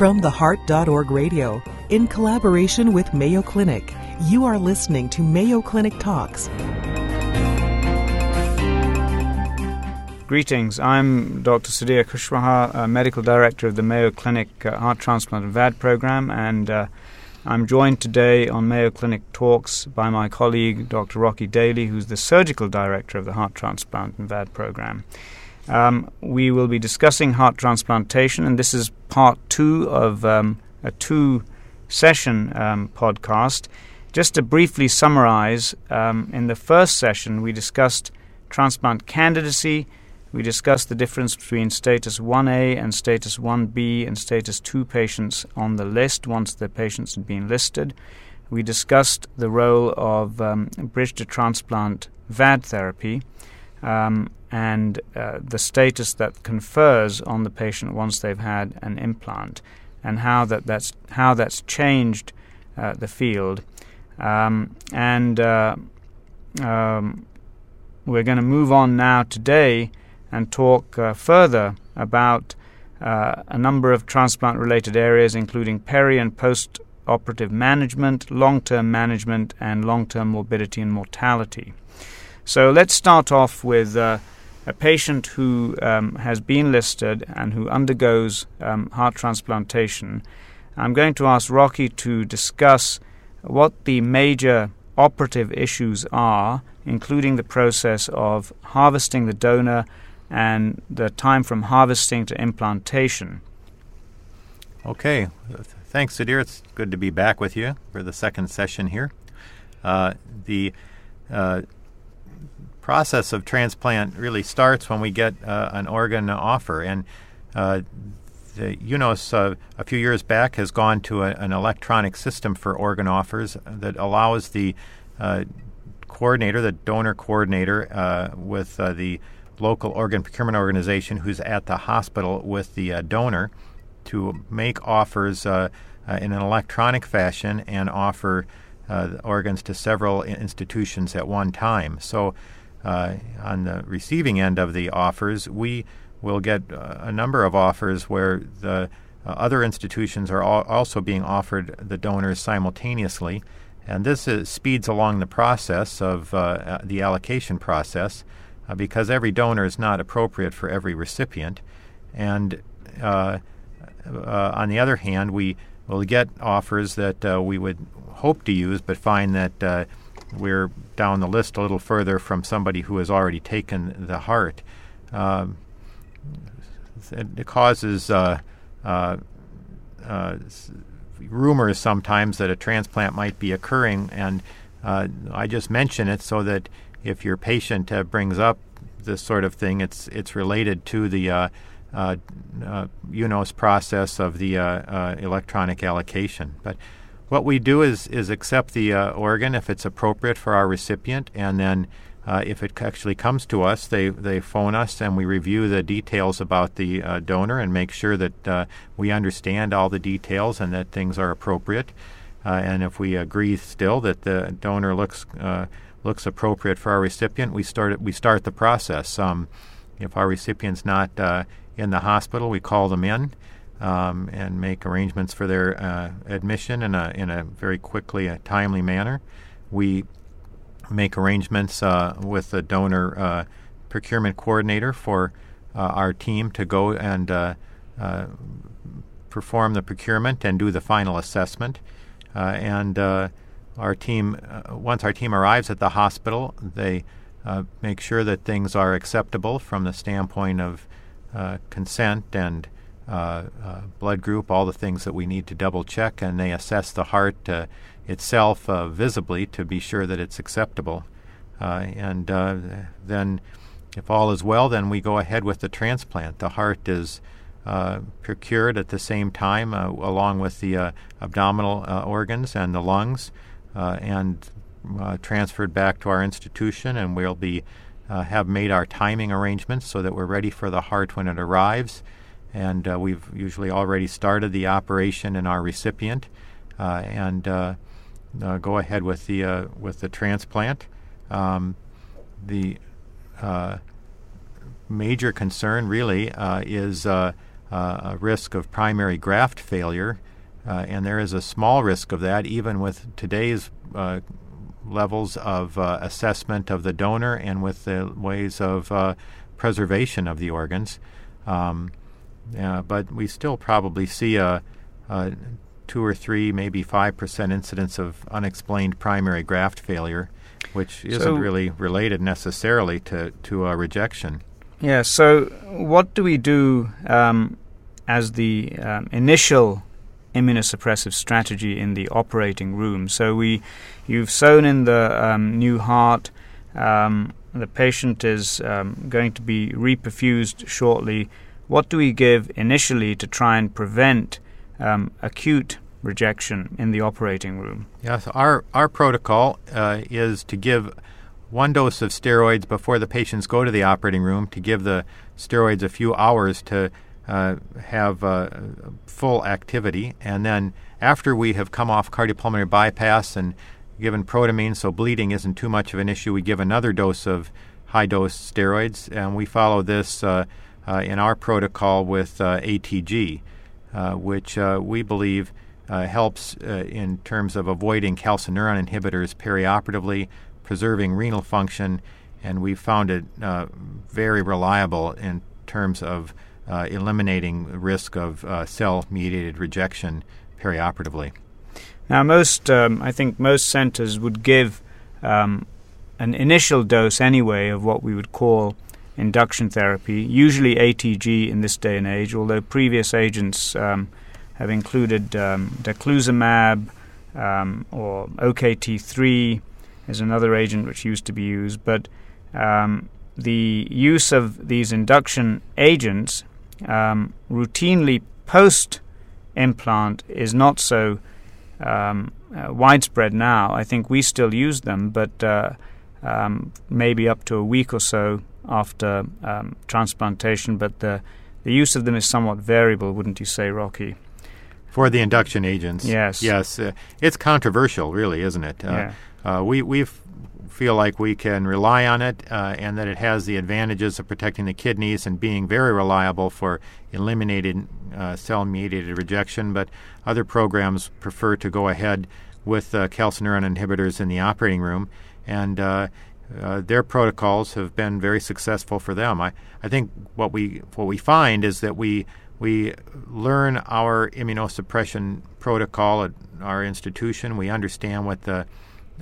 From theheart.org radio, in collaboration with Mayo Clinic, you are listening to Mayo Clinic Talks. Greetings. I'm Dr. Sudhir Kushwaha, uh, Medical Director of the Mayo Clinic uh, Heart Transplant and VAD program, and uh, I'm joined today on Mayo Clinic Talks by my colleague Dr. Rocky Daly, who's the Surgical Director of the Heart Transplant and VAD program. Um, we will be discussing heart transplantation, and this is part two of um, a two session um, podcast. Just to briefly summarize, um, in the first session, we discussed transplant candidacy. We discussed the difference between status 1A and status 1B and status 2 patients on the list once the patients had been listed. We discussed the role of um, bridge to transplant VAD therapy. Um, and uh, the status that confers on the patient once they've had an implant, and how that that's how that's changed uh, the field, um, and uh, um, we're going to move on now today and talk uh, further about uh, a number of transplant-related areas, including peri and post-operative management, long-term management, and long-term morbidity and mortality. So let's start off with uh, a patient who um, has been listed and who undergoes um, heart transplantation, I'm going to ask Rocky to discuss what the major operative issues are, including the process of harvesting the donor and the time from harvesting to implantation. Okay, thanks, Sudhir. It's good to be back with you for the second session here. Uh, the uh, process of transplant really starts when we get uh, an organ offer. And uh, the UNOS uh, a few years back has gone to a, an electronic system for organ offers that allows the uh, coordinator, the donor coordinator, uh, with uh, the local organ procurement organization who's at the hospital with the donor to make offers in an electronic fashion and offer organs to several institutions at one time. So uh, on the receiving end of the offers, we will get uh, a number of offers where the uh, other institutions are al- also being offered the donors simultaneously. And this is, speeds along the process of uh, the allocation process uh, because every donor is not appropriate for every recipient. And uh, on the other hand, we will get offers that we would hope to use but find that we're down the list a little further from somebody who has already taken the heart. Um, it, causes uh, uh, uh, rumors sometimes that a transplant might be occurring, and uh, I just mention it so that if your patient uh, brings up this sort of thing, it's it's related to the uh, UNOS process of the electronic allocation, but. What we do is, is accept the uh, organ if it's appropriate for our recipient, and then uh, if it actually comes to us, they, they phone us and we review the details about the uh, donor and make sure that uh, we understand all the details and that things are appropriate. Uh, and if we agree still that the donor looks uh, looks appropriate for our recipient, we start we start the process. Um, if our recipient's not in the hospital, we call them in um, and make arrangements for their uh, admission in a, in a very quickly, a timely manner. We make arrangements uh, with the donor uh, procurement coordinator for uh, our team to go and uh, uh, perform the procurement and do the final assessment. and our team, once our team arrives at the hospital, they make sure that things are acceptable from the standpoint of consent and uh, uh, blood group, all the things that we need to double check, and they assess the heart uh, itself uh, visibly to be sure that it's acceptable. Uh, and then, if all is well, then we go ahead with the transplant. The heart is procured at the same time, along with the abdominal organs and the lungs, and transferred back to our institution, and we'll be have made our timing arrangements so that we're ready for the heart when it arrives and uh, we've usually already started the operation in our recipient, uh, and uh, uh go ahead with the uh, with the transplant. Um, the uh, major concern really is a risk of primary graft failure, and there is a small risk of that even with today's levels of assessment of the donor and with the ways of preservation of the organs. Um, but we still probably see a, a two or three, maybe five percent incidence of unexplained primary graft failure, which isn't so, really related necessarily to to a rejection. Yeah. So, what do we do um, as the um, initial immunosuppressive strategy in the operating room? So we, you've sewn in the um, new heart. Um, the patient is um, going to be reperfused shortly. What do we give initially to try and prevent um, acute rejection in the operating room? Yes, our, our protocol uh, is to give one dose of steroids before the patients go to the operating room, to give the steroids a few hours to uh, have uh, full activity. And then after we have come off cardiopulmonary bypass and given protamine, so bleeding isn't too much of an issue, we give another dose of high dose steroids. And we follow this uh, in our protocol with uh, ATG, which we believe uh, helps uh, in terms of avoiding calcineurin inhibitors perioperatively, preserving renal function, and we found it uh, very reliable in terms of uh, eliminating risk of uh, cell-mediated rejection perioperatively. Now, most um, I think most centers would give um, an initial dose anyway of what we would call induction therapy, usually ATG in this day and age, although previous agents um, have included um, um, or OKT3 is another agent which used to be used, but um, the use of these induction agents um, routinely post implant is not so um, uh, widespread now. I think we still use them, but uh, maybe up to a week or so after transplantation. But the the use of them is somewhat variable, wouldn't you say, Rocky? For the induction agents. Yes. Yes. Uh, it's controversial, really, isn't it? Uh, yeah. Uh, we we feel like we can rely on it uh, and that it has the advantages of protecting the kidneys and being very reliable for eliminating uh, cell mediated rejection. But other programs prefer to go ahead with uh, calcineurin inhibitors in the operating room. And uh, their protocols have been very successful for them. I, I think what we what we find is that we we learn our immunosuppression protocol at our institution. We understand what the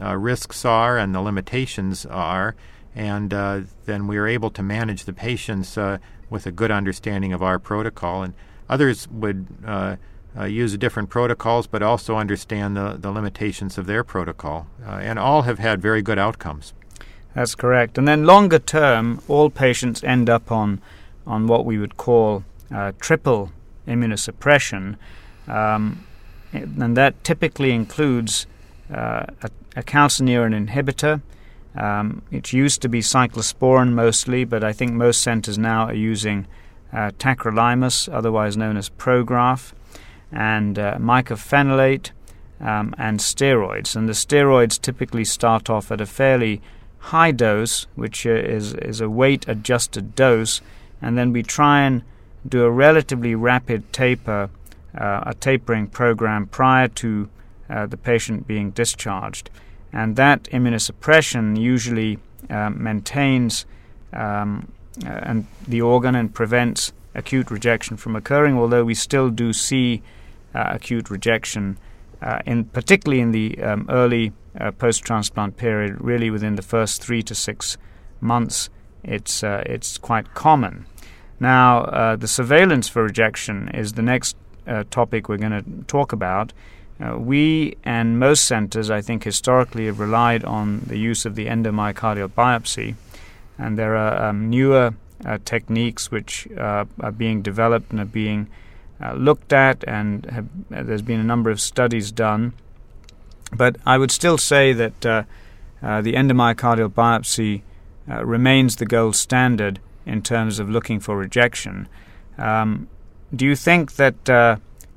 uh, risks are and the limitations are, and uh, then we are able to manage the patients uh, with a good understanding of our protocol. And others would uh, use different protocols, but also understand the, the limitations of their protocol. And all have had very good outcomes. That's correct. And then longer term, all patients end up on on what we would call uh, triple immunosuppression, um, and that typically includes uh, a, a, calcineurin inhibitor. Um, it used to be cyclosporin mostly, but I think most centers now are using uh, tacrolimus, otherwise known as Prograf, and uh, mycophenolate um, and steroids. And the steroids typically start off at a fairly high dose, which uh, is, is a weight adjusted dose, and then we try and do a relatively rapid taper, uh, a tapering program prior to uh, the patient being discharged. And that immunosuppression usually uh, maintains um, uh, and the organ and prevents acute rejection from occurring, although we still do see uh, acute rejection, in particularly in the um, early post-transplant period, really within the first three to six months. It's it's quite common. Now, uh, the surveillance for rejection is the next uh, topic we're going to talk about. Uh, we and most centers, I think, historically have relied on the use of the endomyocardial biopsy, and there are um, newer uh, techniques which uh, are being developed and are being uh, looked at, and have, there's been a number of studies done. But I would still say that the endomyocardial biopsy remains the gold standard in terms of looking for rejection. Um, do you think that uh,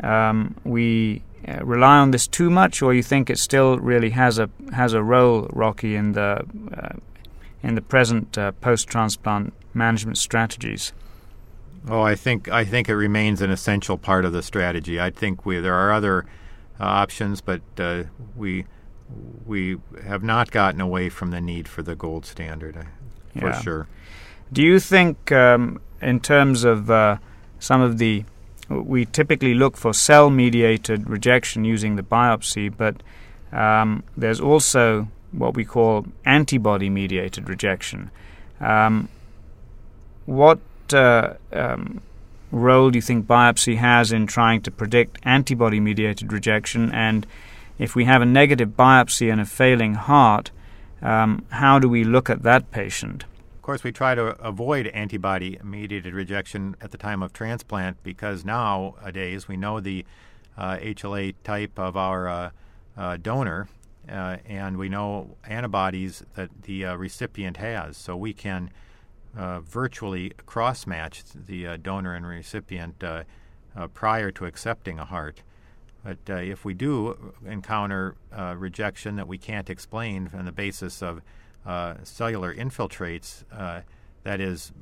um, we uh, rely on this too much, or you think it still really has a has a role, Rocky, in the uh, in the present uh, post-transplant management strategies? Oh, I think I think it remains an essential part of the strategy. I think we there are other uh, options, but uh, we we have not gotten away from the need for the gold standard uh, for Yeah. sure. Do you think, um, in terms of uh, some of the, we typically look for cell mediated rejection using the biopsy, but um, there's also what we call antibody mediated rejection. Um, what uh, um, role do you think biopsy has in trying to predict antibody mediated rejection? And if we have a negative biopsy and a failing heart, um, how do we look at that patient? Of course, we try to avoid antibody mediated rejection at the time of transplant because nowadays we know the uh, HLA type of our uh, uh, donor uh, and we know antibodies that the uh, recipient has. So we can uh, virtually cross match the uh, donor and recipient uh, uh, prior to accepting a heart. But if we do encounter rejection that we can't explain on the basis of cellular infiltrates, that is,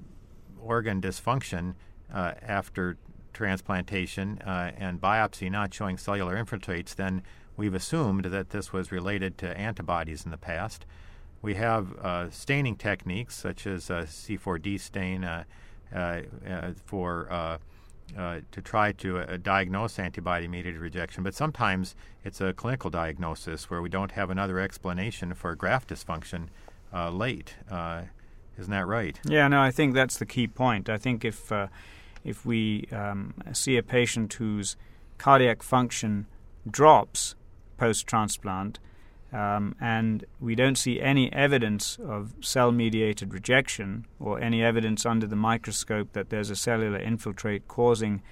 organ dysfunction after transplantation and biopsy not showing cellular infiltrates, then we've assumed that this was related to antibodies in the past. We have uh, staining techniques such as uh, C4D stain uh, uh, for to try to diagnose antibody-mediated rejection, but sometimes it's a clinical diagnosis where we don't have another explanation for graft dysfunction late. Isn't that right? Yeah, no, I think that's the key point. I think if uh, if we um, see a patient whose cardiac function drops post transplant, um, and we don't see any evidence of cell mediated rejection or any evidence under the microscope that there's a cellular infiltrate causing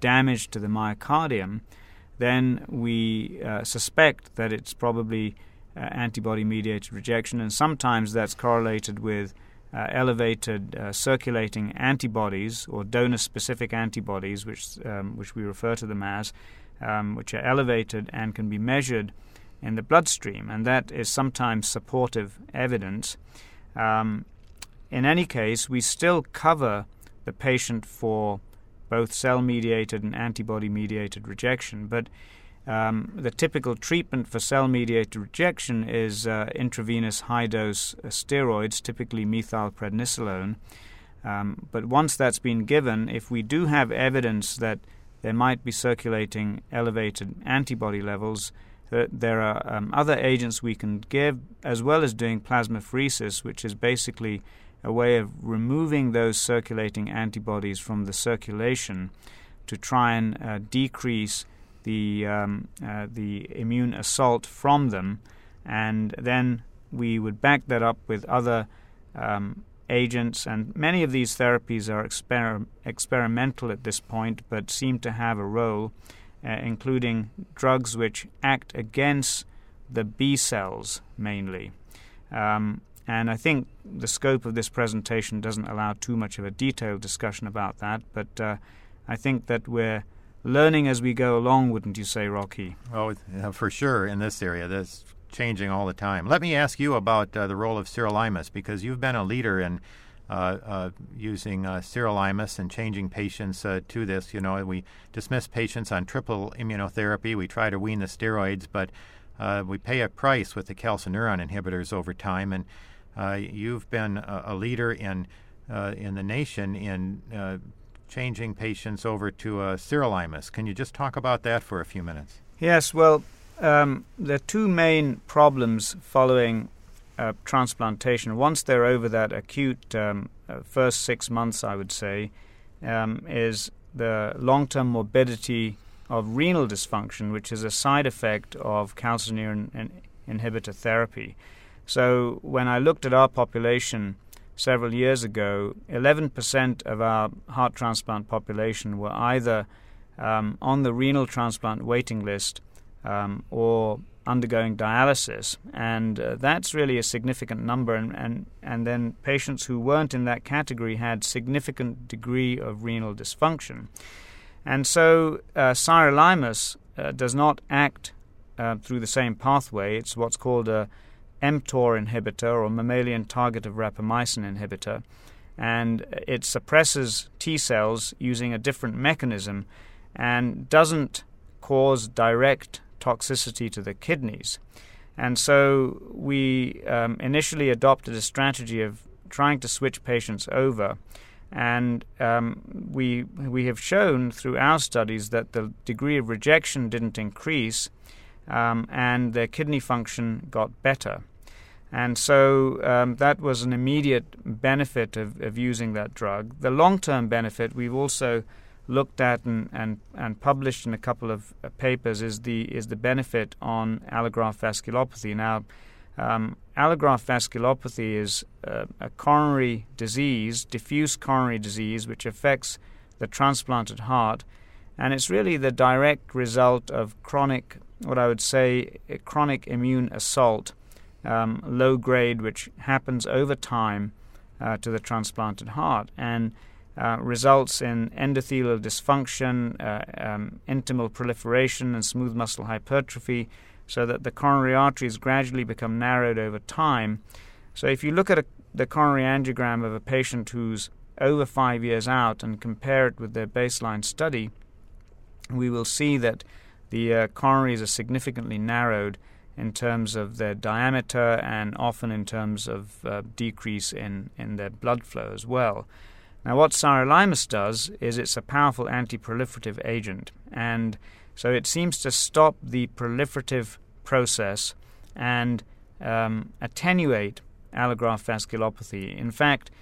damage to the myocardium, then we uh, suspect that it's probably uh, antibody mediated rejection, and sometimes that's correlated with uh, elevated uh, circulating antibodies or donor specific antibodies, which, um, which we refer to them as, um, which are elevated and can be measured in the bloodstream, and that is sometimes supportive evidence. Um, in any case, we still cover the patient for both cell mediated and antibody mediated rejection, but um, the typical treatment for cell mediated rejection is uh, intravenous high dose uh, steroids, typically methylprednisolone. Um, but once that's been given, if we do have evidence that there might be circulating elevated antibody levels, there are um, other agents we can give, as well as doing plasmapheresis, which is basically a way of removing those circulating antibodies from the circulation to try and uh, decrease the um, uh, the immune assault from them, and then we would back that up with other um, agents. And many of these therapies are exper- experimental at this point, but seem to have a role, uh, including drugs which act against the B cells mainly. Um, and I think the scope of this presentation doesn't allow too much of a detailed discussion about that, but uh, I think that we're learning as we go along, wouldn't you say, Rocky? Oh, for sure in this area. That's changing all the time. Let me ask you about uh, the role of sirolimus because you've been a leader in using uh, sirolimus and changing patients uh, to this. You know, we dismiss patients on triple immunotherapy. We try to wean the steroids, but uh, we pay a price with the calcineurin inhibitors over time. And uh, you've been a, a leader in uh, in the nation in uh, changing patients over to uh, sirolimus. Can you just talk about that for a few minutes? Yes, well, um, there are two main problems following uh, transplantation. Once they're over that acute um, uh, first six months, I would say, um, is the long term morbidity of renal dysfunction, which is a side effect of calcineurin in- inhibitor therapy. So when I looked at our population several years ago, 11% of our heart transplant population were either um, on the renal transplant waiting list um, or undergoing dialysis, and uh, that's really a significant number. And, and and then patients who weren't in that category had significant degree of renal dysfunction, and so uh, sirolimus uh, does not act uh, through the same pathway. It's what's called a mTOR inhibitor or mammalian target of rapamycin inhibitor. and it suppresses T cells using a different mechanism and doesn't cause direct toxicity to the kidneys. And so we um, initially adopted a strategy of trying to switch patients over. And um, we, we have shown through our studies that the degree of rejection didn't increase um, and their kidney function got better. And so um, that was an immediate benefit of, of using that drug. The long term benefit we've also looked at and, and, and published in a couple of uh, papers is the, is the benefit on allograft vasculopathy. Now, um, allograft vasculopathy is uh, a coronary disease, diffuse coronary disease, which affects the transplanted heart. And it's really the direct result of chronic, what I would say, chronic immune assault, um, low grade, which happens over time uh, to the transplanted heart. And uh, results in endothelial dysfunction, uh, um, intimal proliferation, and smooth muscle hypertrophy, so that the coronary arteries gradually become narrowed over time. So, if you look at a, the coronary angiogram of a patient who's over five years out and compare it with their baseline study, we will see that the uh, coronaries are significantly narrowed in terms of their diameter and often in terms of uh, decrease in, in their blood flow as well. Now, what sirolimus does is it's a powerful anti-proliferative agent, and so it seems to stop the proliferative process and um, attenuate allograft vasculopathy. In fact,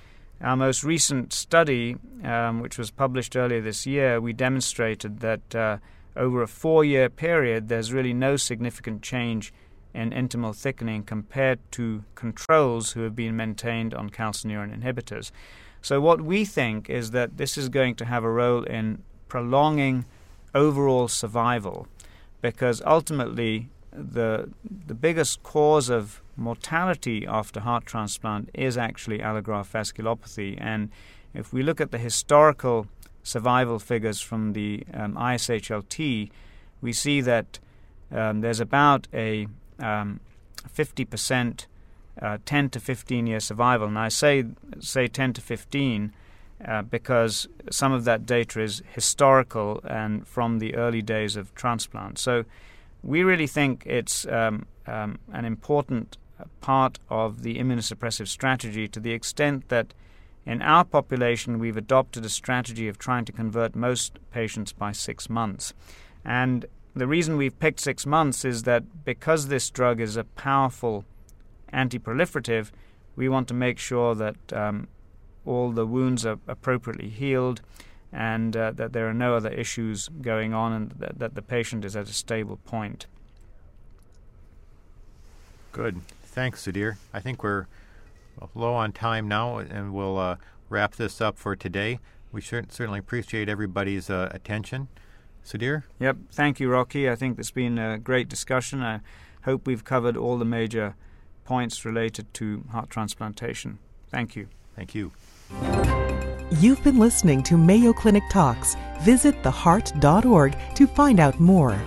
our most recent study, um, which was published earlier this year, we demonstrated that uh, over a four year period, there's really no significant change in intimal thickening compared to controls who have been maintained on calcineurin inhibitors. So, what we think is that this is going to have a role in prolonging overall survival because ultimately the, the biggest cause of mortality after heart transplant is actually allograft vasculopathy. And if we look at the historical survival figures from the um, ISHLT, we see that um, there's about a um, 50% uh, 10 to 15 year survival. And I say, say 10 to 15 uh, because some of that data is historical and from the early days of transplant. So we really think it's um, um, an important part of the immunosuppressive strategy to the extent that in our population we've adopted a strategy of trying to convert most patients by six months. And the reason we've picked six months is that because this drug is a powerful anti-proliferative, we want to make sure that um, all the wounds are appropriately healed and uh, that there are no other issues going on and that, that the patient is at a stable point. Good. Thanks, Sudhir. I think we're low on time now, and we'll uh, wrap this up for today. We certainly appreciate everybody's uh, attention. Sudhir? Yep. Thank you, Rocky. I think it's been a great discussion. I hope we've covered all the major points related to heart transplantation. Thank you. Thank you. You've been listening to Mayo Clinic Talks. Visit theheart.org to find out more.